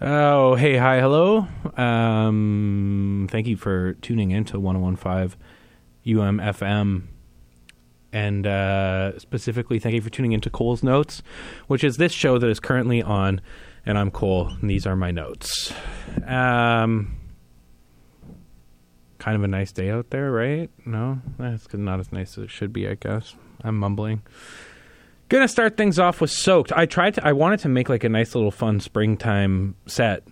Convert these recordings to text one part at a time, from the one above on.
Oh, hey, hi, hello. Um, thank you for tuning in to 1015 UMFM. And uh, specifically, thank you for tuning into Cole's Notes, which is this show that is currently on. And I'm Cole, and these are my notes. Um, kind of a nice day out there, right? No, that's not as nice as it should be, I guess. I'm mumbling. Gonna start things off with soaked. I tried to. I wanted to make like a nice little fun springtime set,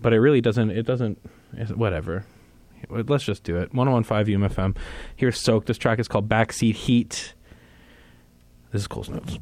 but it really doesn't. It doesn't. Whatever. Let's just do it. 1015 UMFM. Here's soaked. This track is called Backseat Heat. This is Cole's Notes.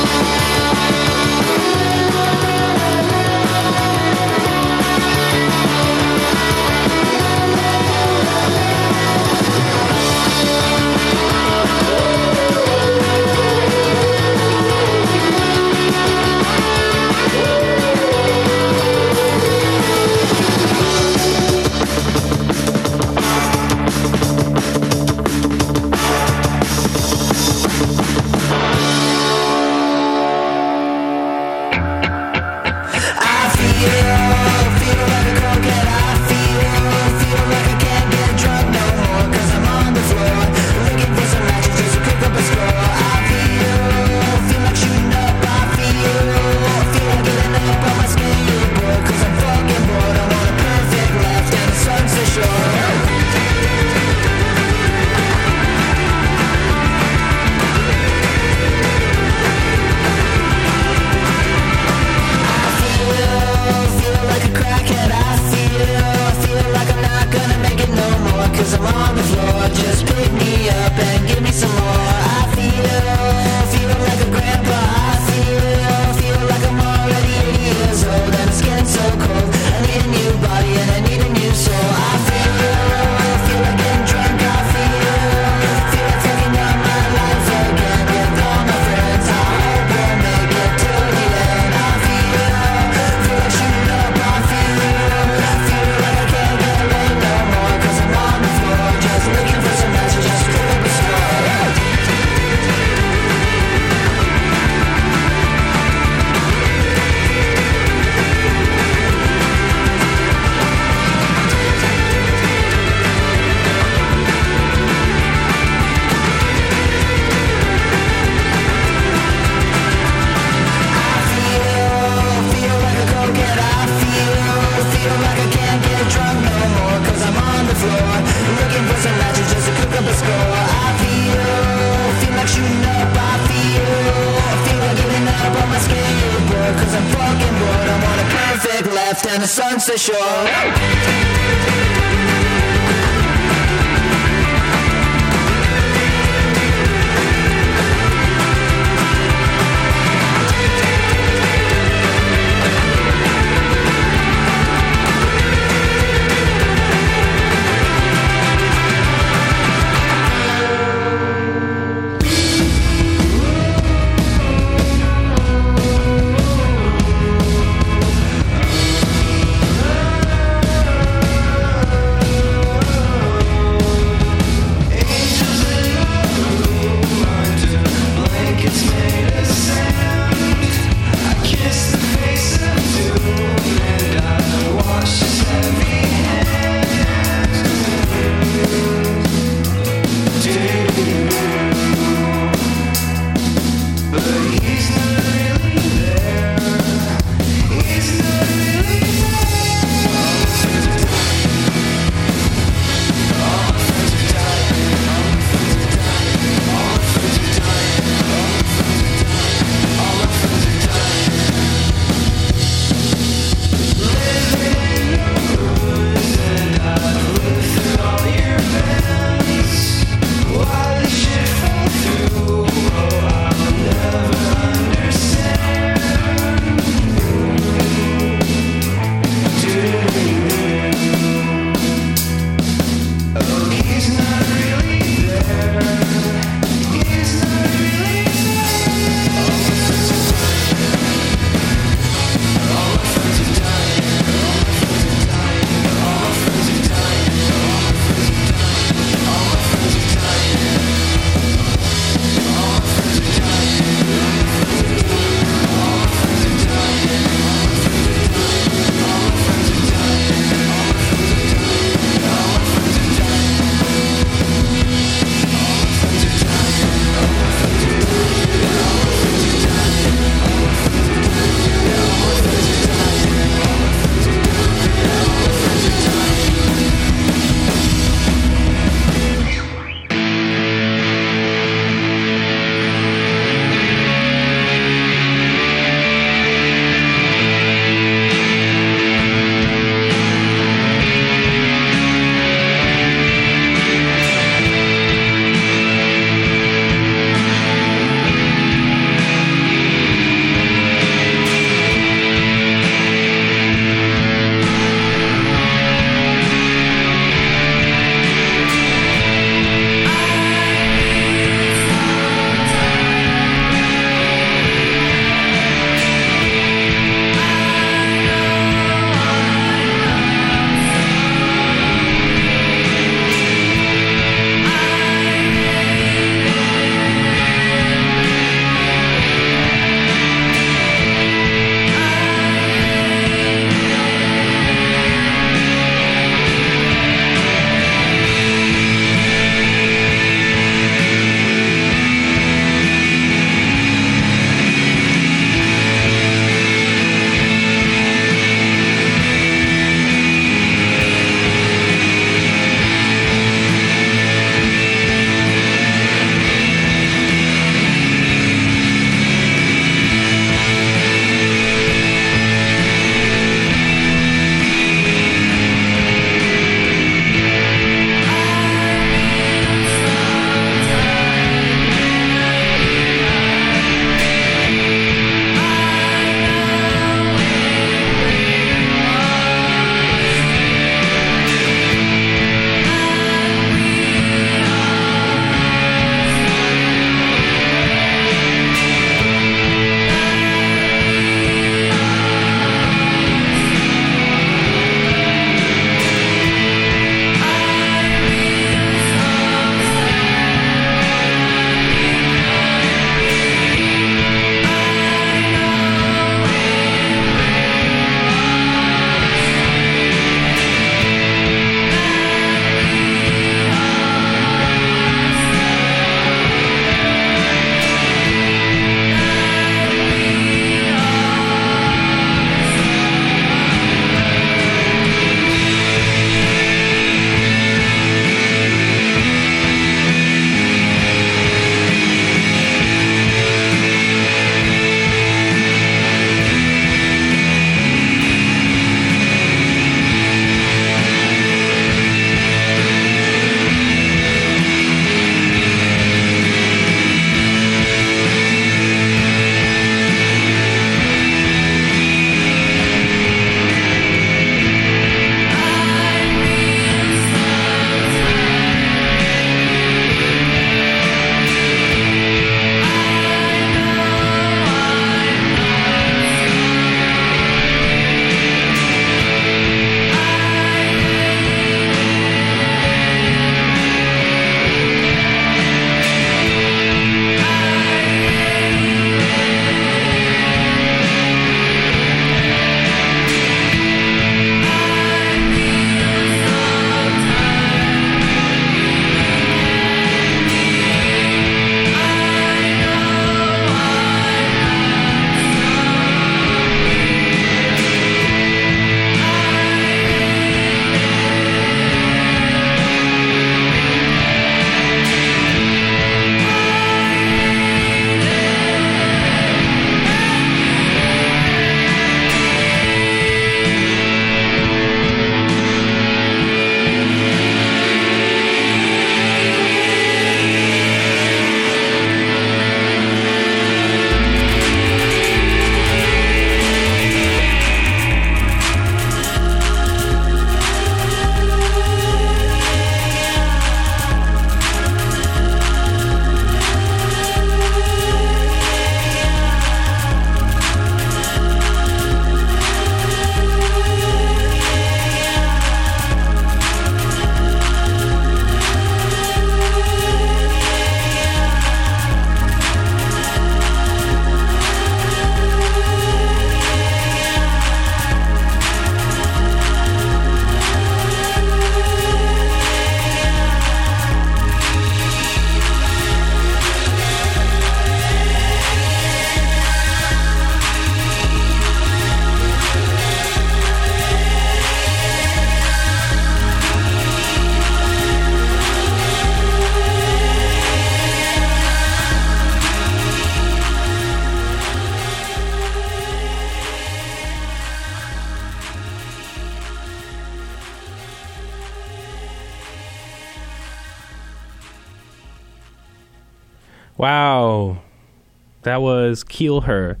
Keel Her,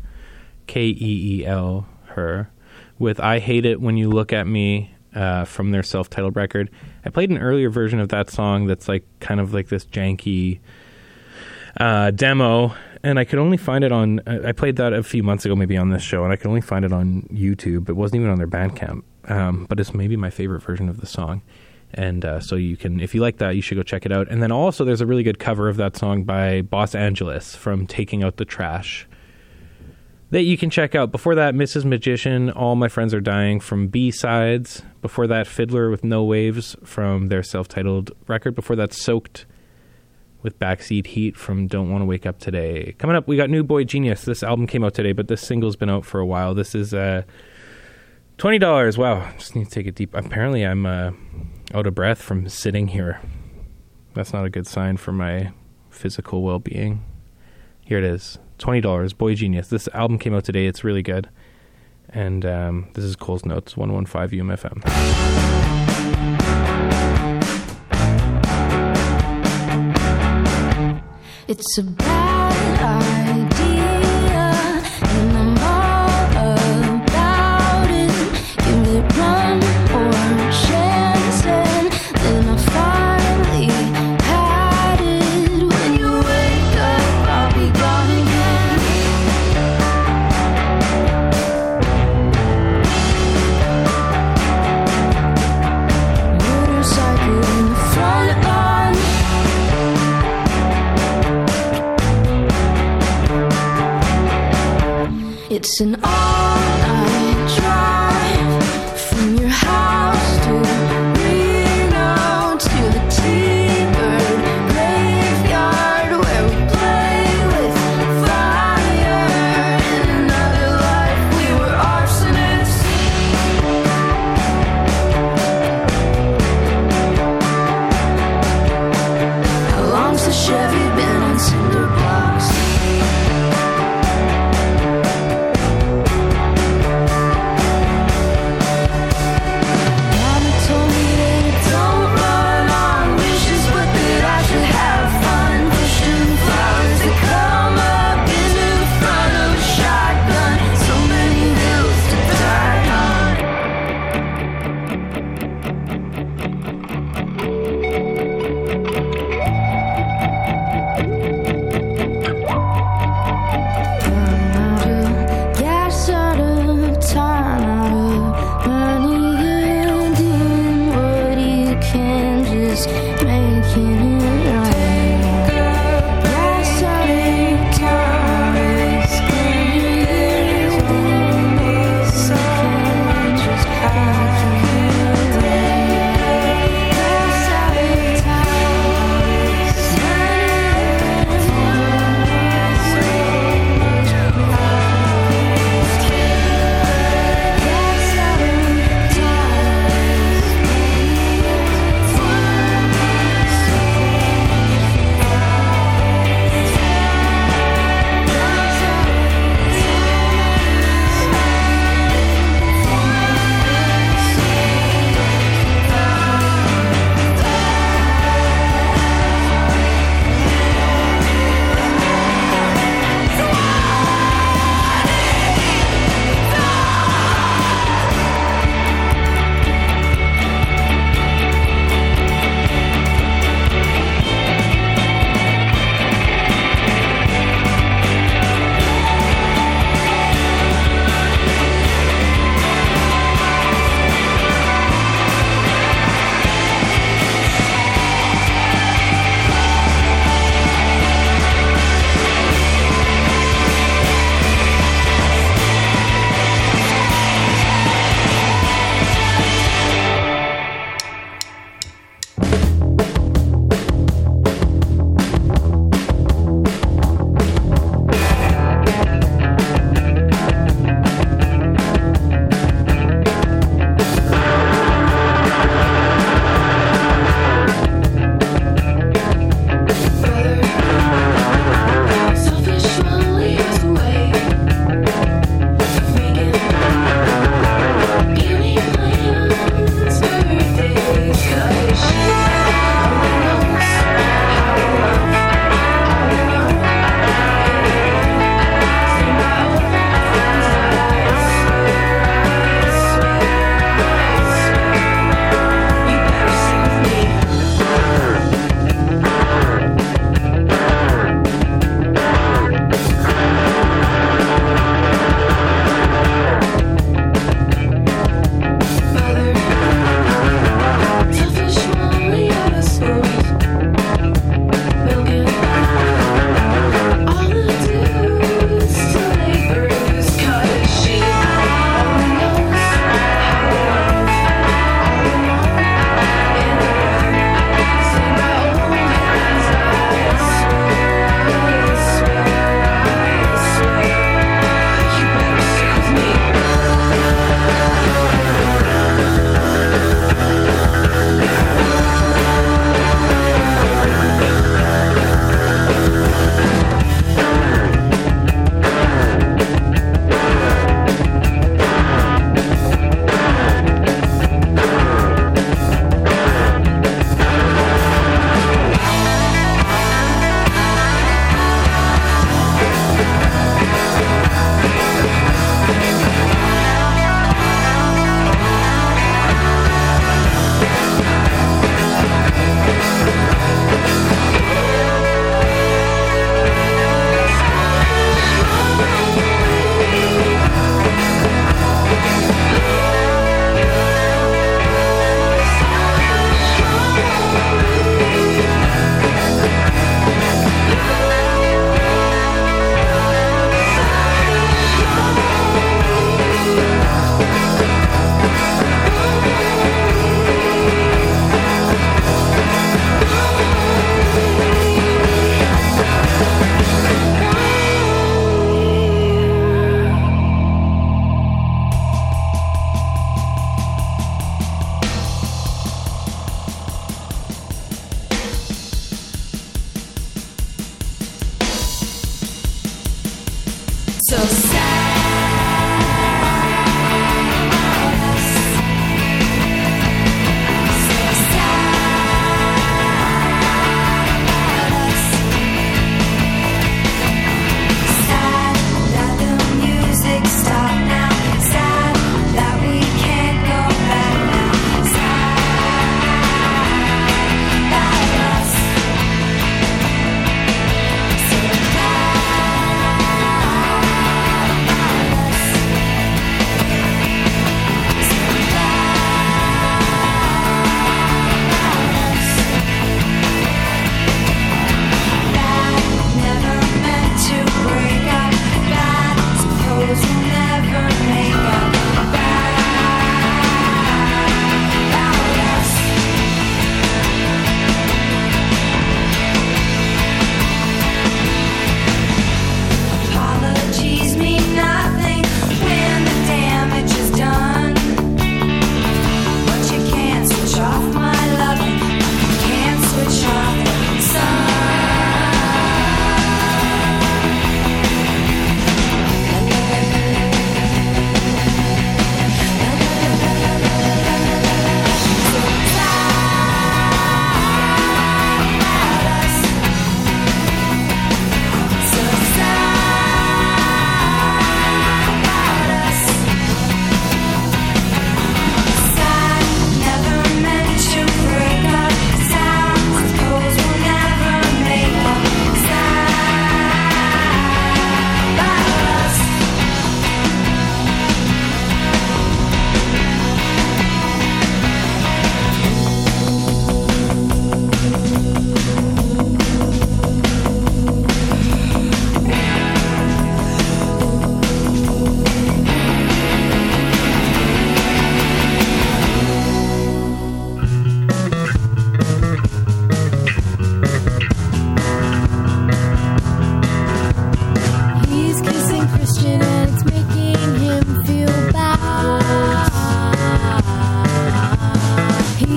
K E E L Her, with I Hate It When You Look at Me uh, from their self titled record. I played an earlier version of that song that's like kind of like this janky uh, demo, and I could only find it on. I I played that a few months ago, maybe on this show, and I could only find it on YouTube. It wasn't even on their Bandcamp, um, but it's maybe my favorite version of the song. And uh, so you can, if you like that, you should go check it out. And then also, there's a really good cover of that song by Boss Angeles from Taking Out the Trash that you can check out. Before that, Mrs. Magician, All My Friends Are Dying from B Sides. Before that, Fiddler with No Waves from their self titled record. Before that, Soaked with Backseat Heat from Don't Want to Wake Up Today. Coming up, we got New boygenius. This album came out today, but this single's been out for a while. This is uh, $20. Wow, just need to take a deep. Apparently, I'm uh, out of breath from sitting here. That's not a good sign for my physical well being. Here it is $20. boygenius. This album came out today. It's really good. And um, this is Cole's Notes, 115 UMFM. It's a bad an all-night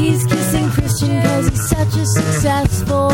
He's kissing Christian cause he's such a successful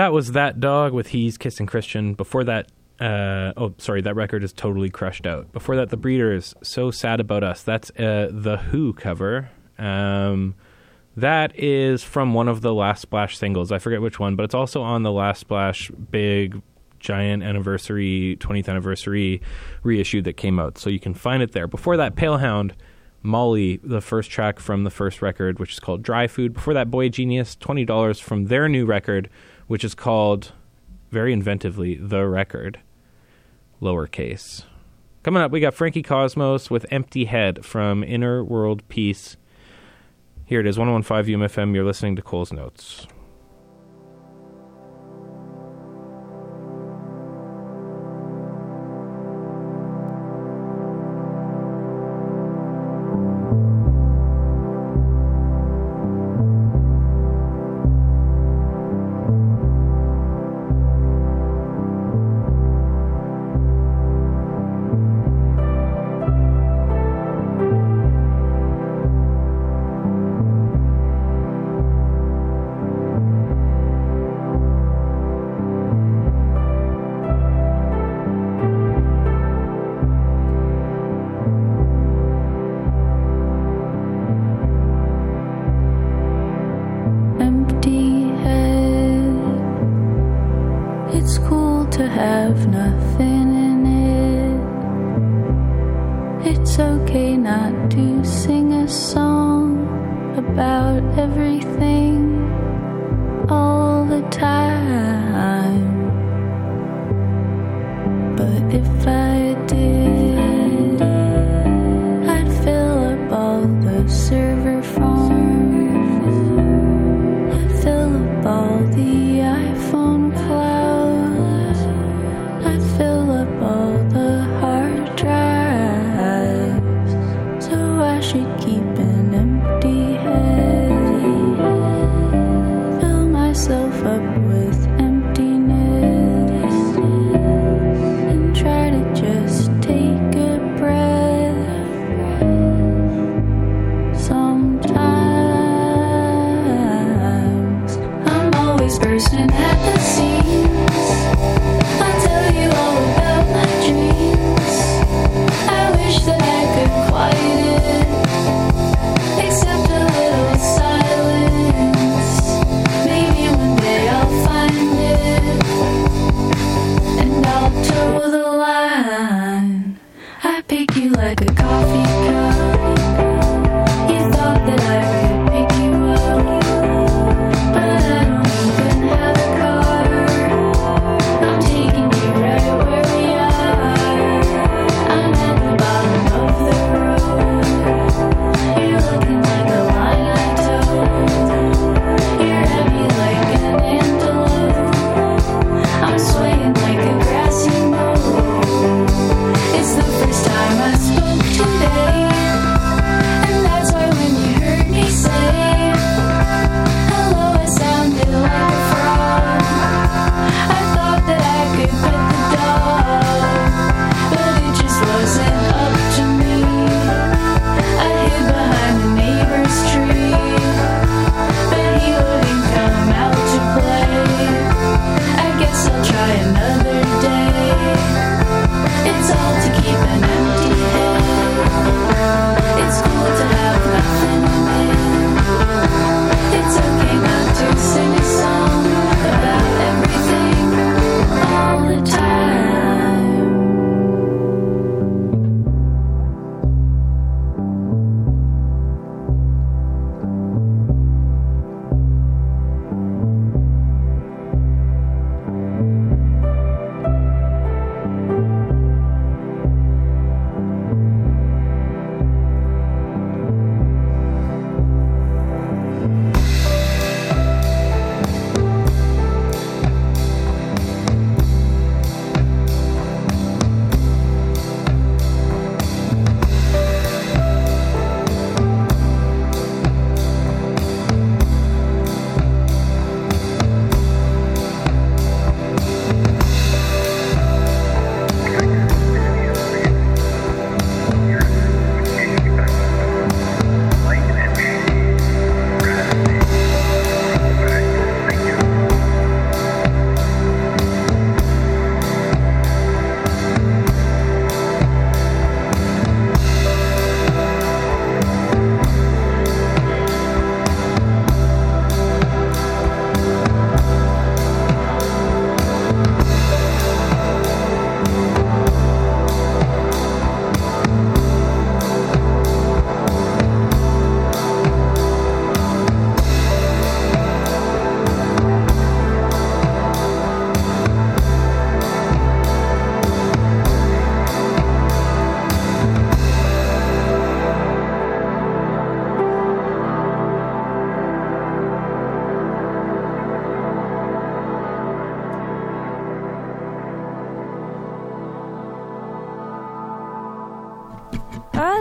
That was that dog with He's Kissing Christian. Before that, uh, oh, sorry, that record is totally crushed out. Before that, The Breeders, So Sad About Us. That's uh, the Who cover. Um, that is from one of the Last Splash singles. I forget which one, but it's also on the Last Splash big, giant anniversary, 20th anniversary reissue that came out. So you can find it there. Before that, Palehound. Molly, the first track from the first record, which is called Dry Food. Before that, boygenius, $20 from their new record, which is called, very inventively, The Record, lowercase. Coming up, we got Frankie Cosmos with Empty Head from Inner World Peace. Here it is, 115 UMFM. You're listening to Cole's Notes.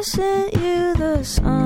Sent you the sun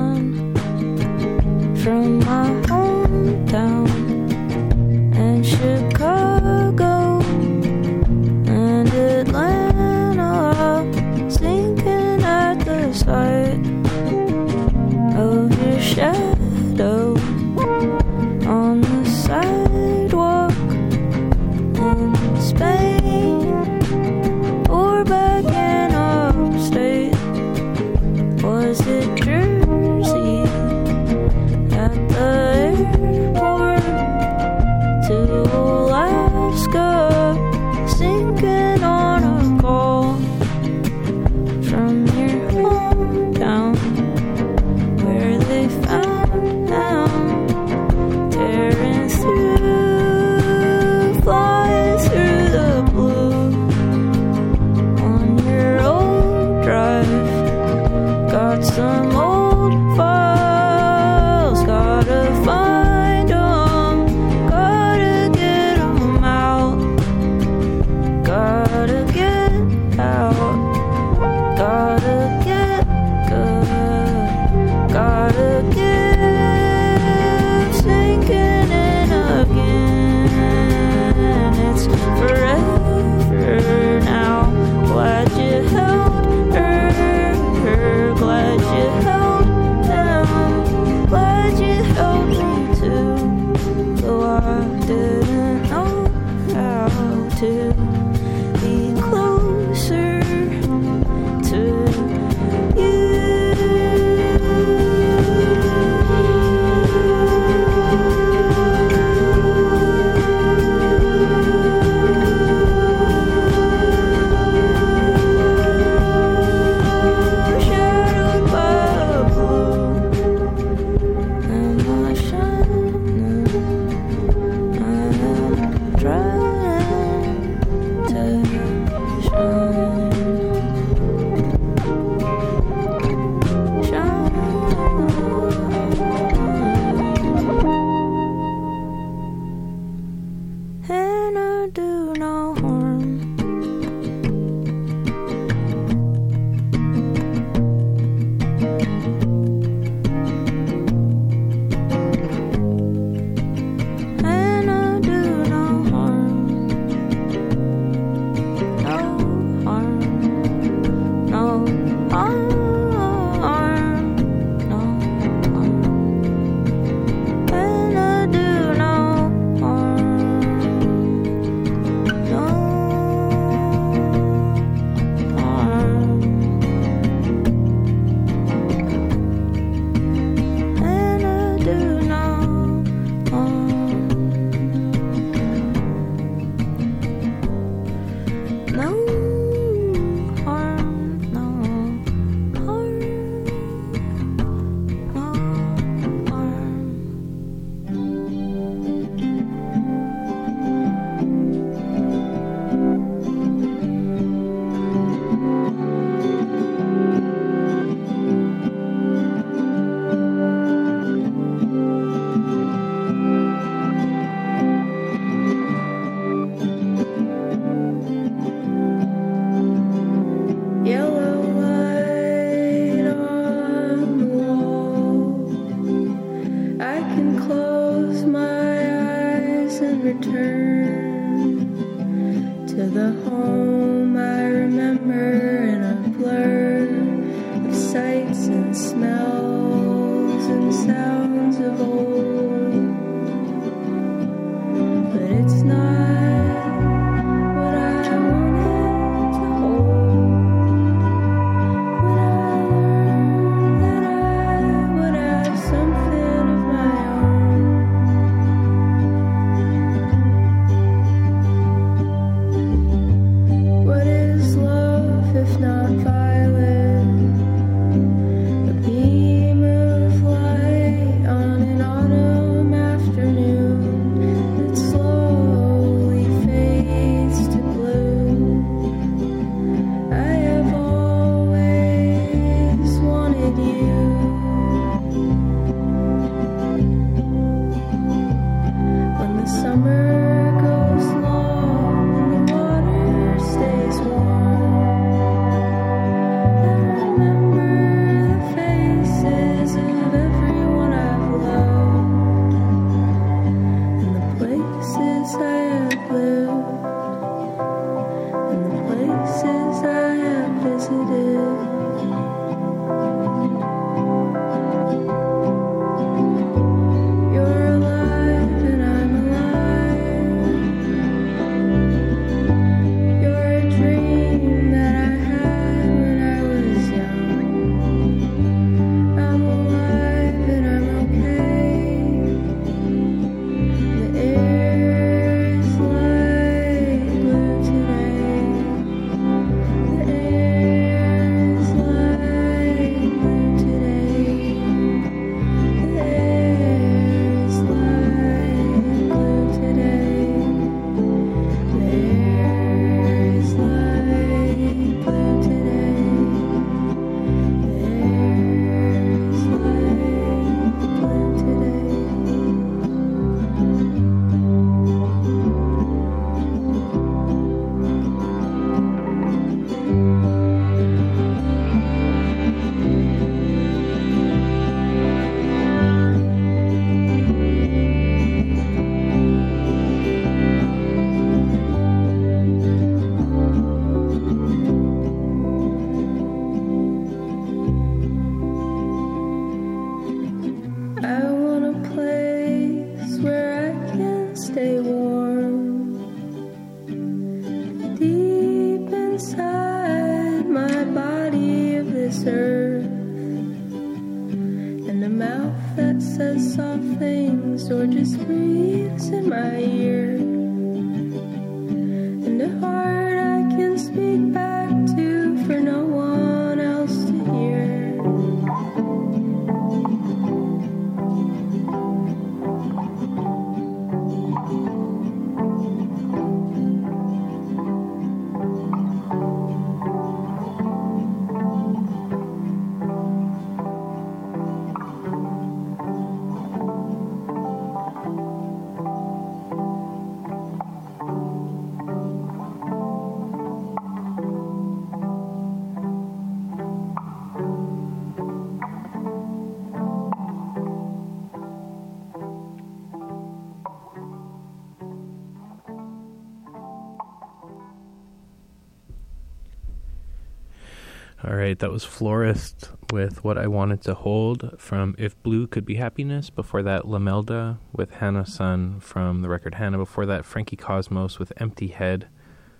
That was Florist with What I Wanted to Hold from If Blue Could Be Happiness. Before that, Lomelda with Hannah Sun from the record Hannah. Before that, Frankie Cosmos with Empty Head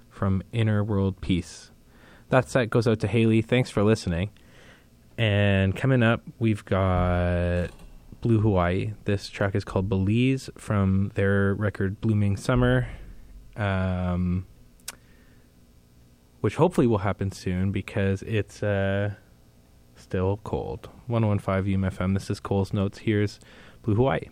from Inner World Peace. That set goes out to Haley. Thanks for listening. And coming up, we've got Blue Hawaii. This track is called Belize from their record Blooming Summer. Um, which hopefully will happen soon because it's uh, still cold. 115 UMFM. This is Cole's Notes. Here's Blue Hawaii.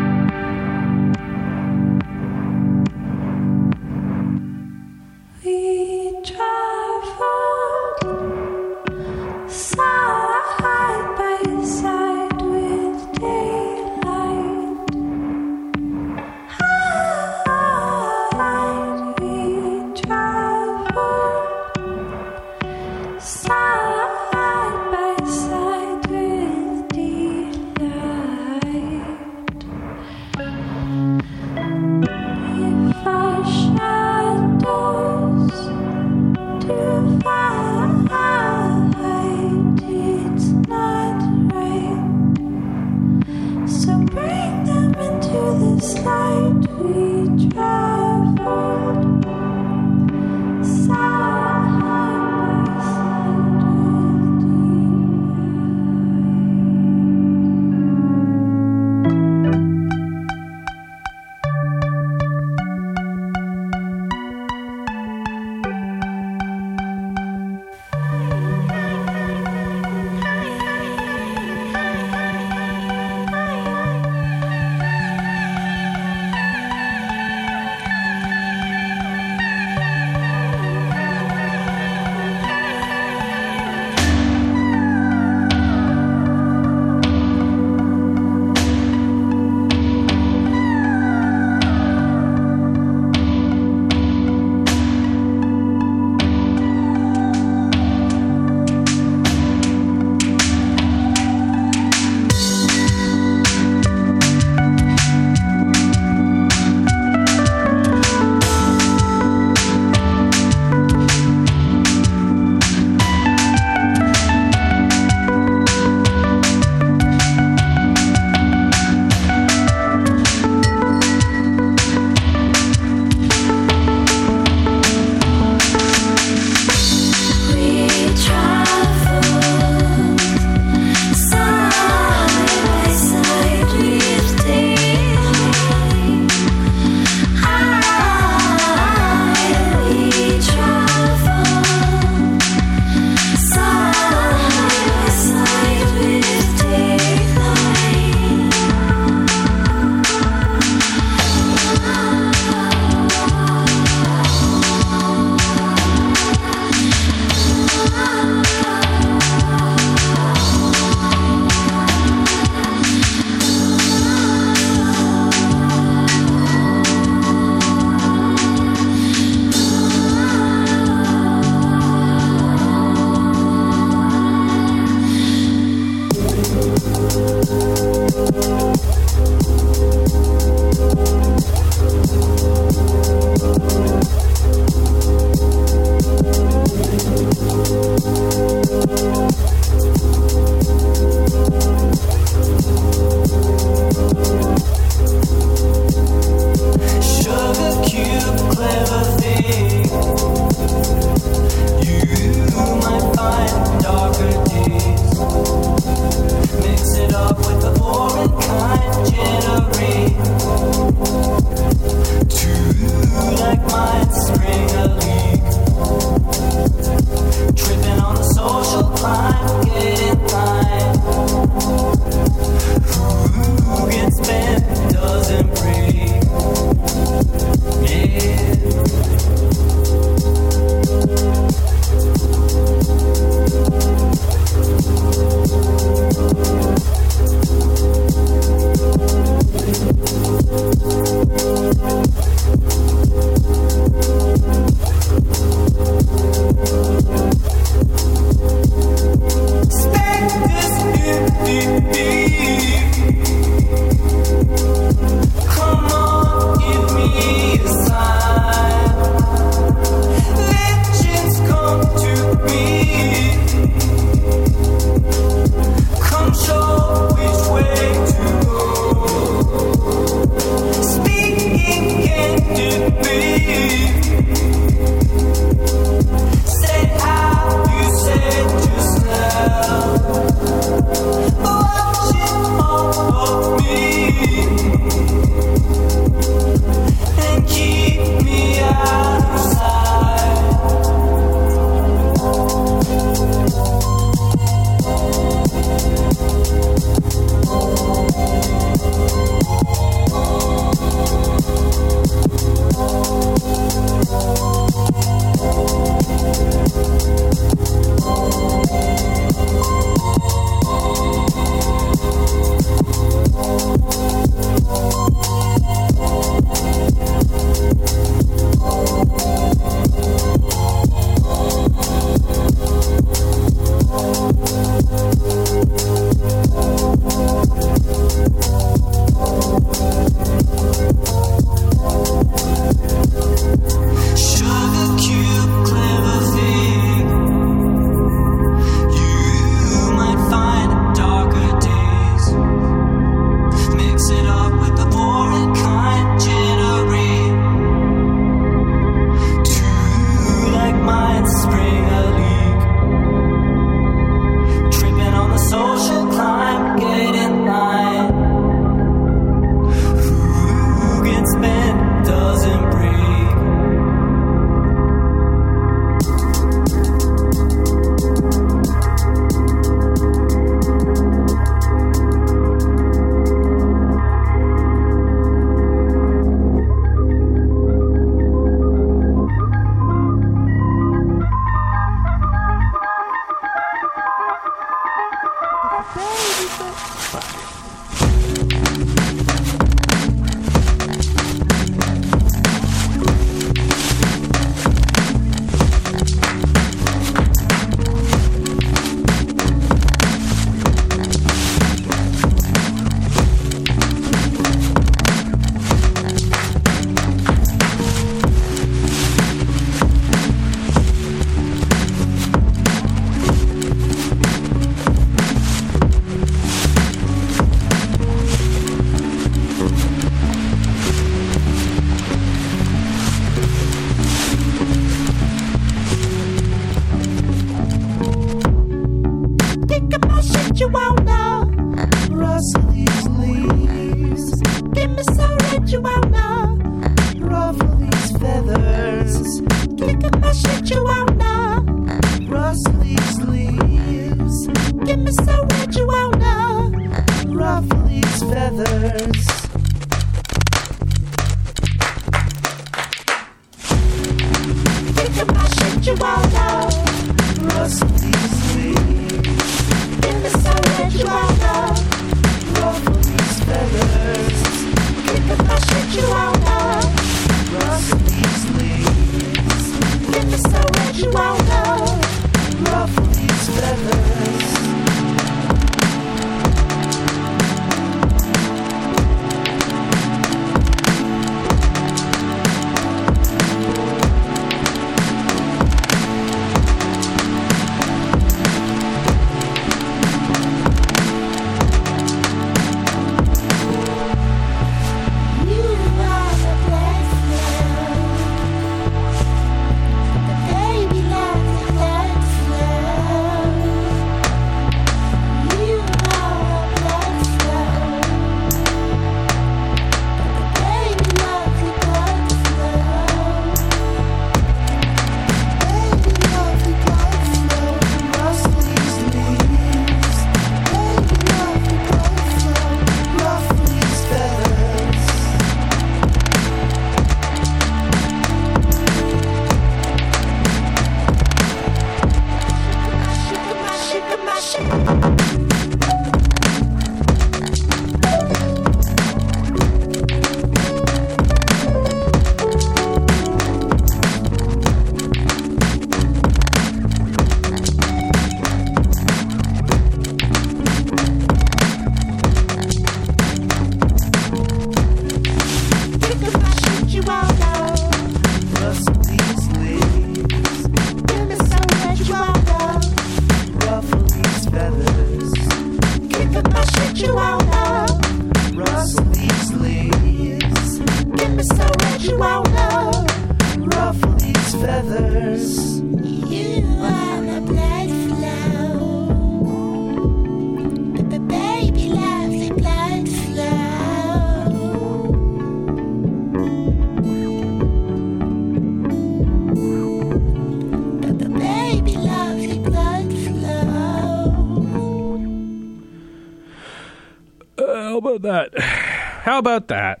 How about that?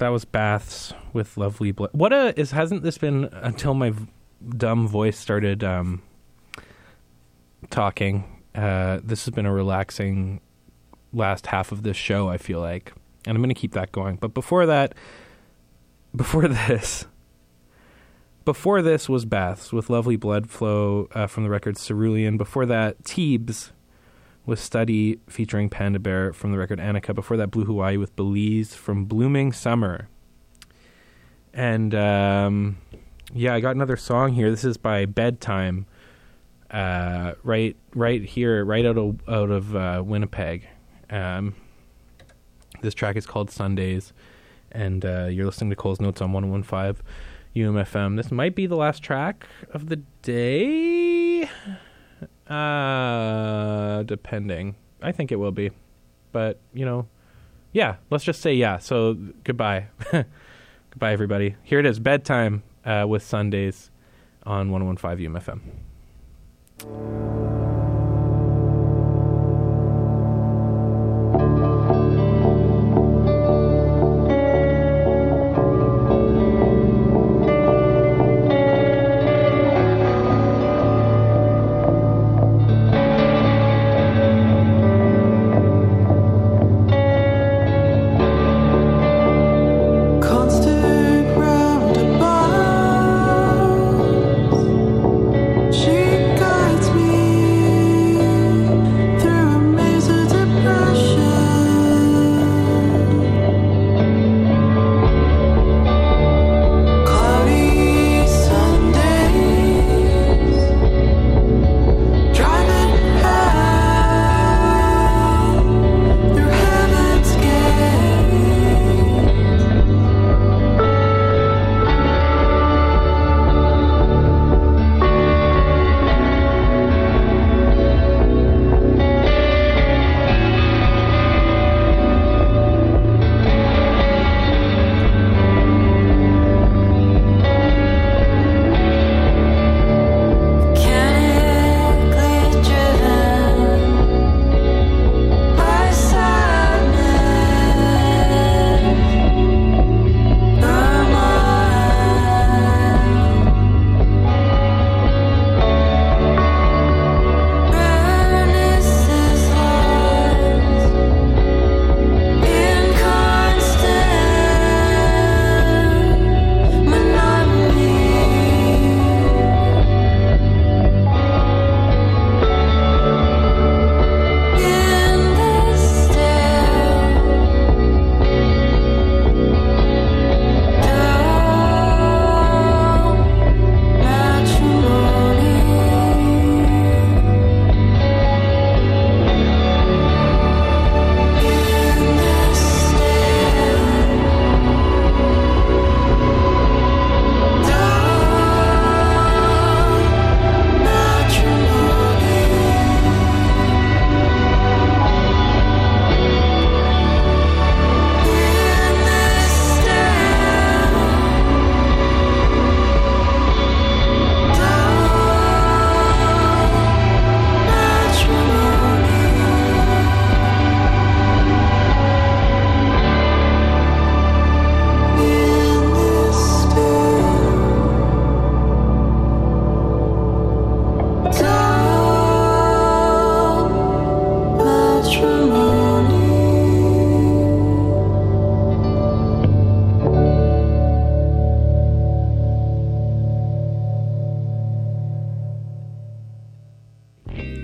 That was baths with lovely blood. What a is hasn't this been until my v- dumb voice started um, talking? Uh, this has been a relaxing last half of this show. I feel like, and I'm going to keep that going. But before that, before this, before this was baths with lovely blood flow uh, from the record Cerulean. Before that, Teebs with Study featuring Panda Bear from the record Anicca. Before that, Blue Hawaii with Belize from Blooming Summer. And um, yeah, I got another song here. This is by Bedtime. Uh, right, right here, right out of out of uh, Winnipeg. Um, this track is called Sundays, and uh, you're listening to Cole's Notes on 101.5 UMFM. This might be the last track of the day. Uh, depending. I think it will be. But, you know, yeah, let's just say yeah. So, goodbye. goodbye, everybody. Here it is bedtime uh, with Sundays on 1015 UMFM.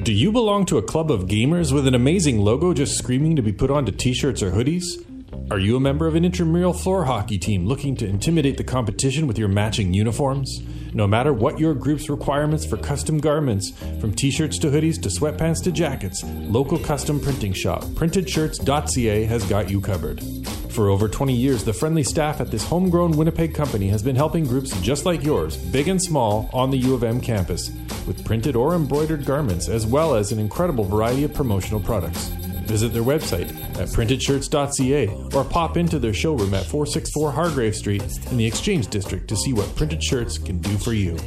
Do you belong to a club of gamers with an amazing logo just screaming to be put onto t shirts or hoodies? Are you a member of an intramural floor hockey team looking to intimidate the competition with your matching uniforms? No matter what your group's requirements for custom garments, from t shirts to hoodies to sweatpants to jackets, local custom printing shop printedshirts.ca has got you covered. For over 20 years, the friendly staff at this homegrown Winnipeg company has been helping groups just like yours, big and small, on the U of M campus, with printed or embroidered garments, as well as an incredible variety of promotional products. Visit their website at printedshirts.ca or pop into their showroom at 464 Hargrave Street in the Exchange District to see what printed shirts can do for you.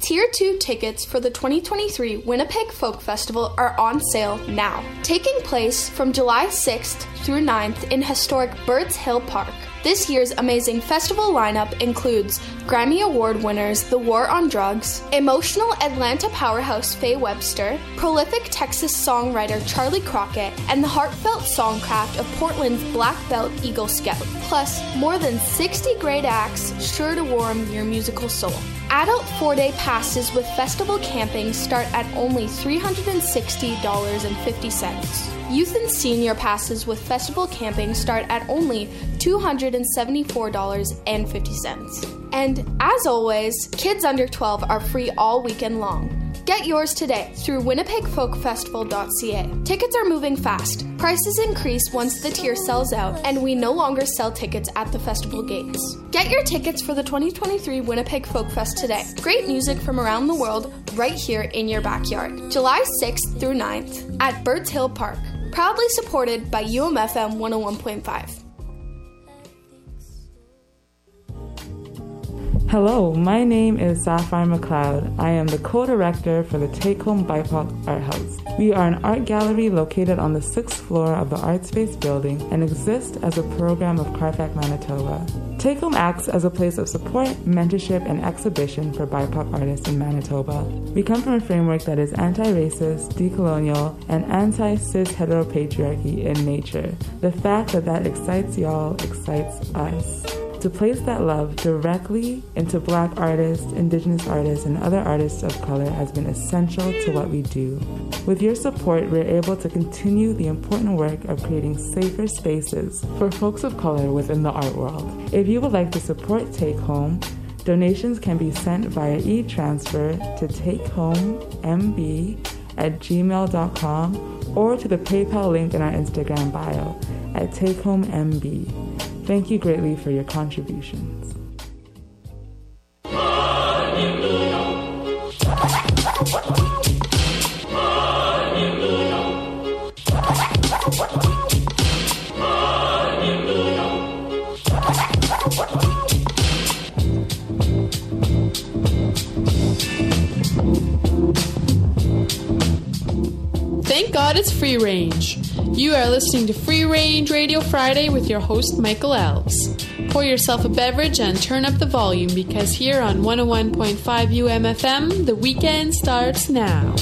Tier 2 tickets for the 2023 Winnipeg Folk Festival are on sale now. Taking place from July 6th through 9th in historic Birds Hill Park. This year's amazing festival lineup includes Grammy Award winners The War on Drugs, emotional Atlanta powerhouse Faye Webster, prolific Texas songwriter Charley Crockett, and the heartfelt songcraft of Portland's Black Belt Eagle Scout, plus more than 60 great acts sure to warm your musical soul. Adult four day passes with festival camping start at only $360.50. Youth and senior passes with festival camping start at only $274.50. And as always, kids under 12 are free all weekend long. Get yours today through winnipegfolkfestival.ca. Tickets are moving fast. Prices increase once the tier sells out, and we no longer sell tickets at the festival gates. Get your tickets for the 2023 Winnipeg Folk Fest today. Great music from around the world right here in your backyard. July 6th through 9th at Birds Hill Park. Proudly supported by UMFM 101.5. Hello, my name is Sapphire McLeod. I am the co-director for the Take Home BIPOC Art House. We are an art gallery located on the sixth floor of the Art Space building and exist as a program of CARFAC, Manitoba. Take Home acts as a place of support, mentorship, and exhibition for BIPOC artists in Manitoba. We come from a framework that is anti-racist, decolonial, and anti-cis heteropatriarchy in nature. The fact that that excites y'all excites us to place that love directly into black artists, indigenous artists, and other artists of color has been essential to what we do. With your support, we're able to continue the important work of creating safer spaces for folks of color within the art world. If you would like to support Take Home, donations can be sent via e-transfer to takehomemb at gmail.com or to the PayPal link in our Instagram bio at takehomemb. Thank you greatly for your contributions. Thank God it's free range. You are listening to Free Range Radio Friday with your host, Michael Elves. Pour yourself a beverage and turn up the volume because here on 101.5 UMFM, the weekend starts now.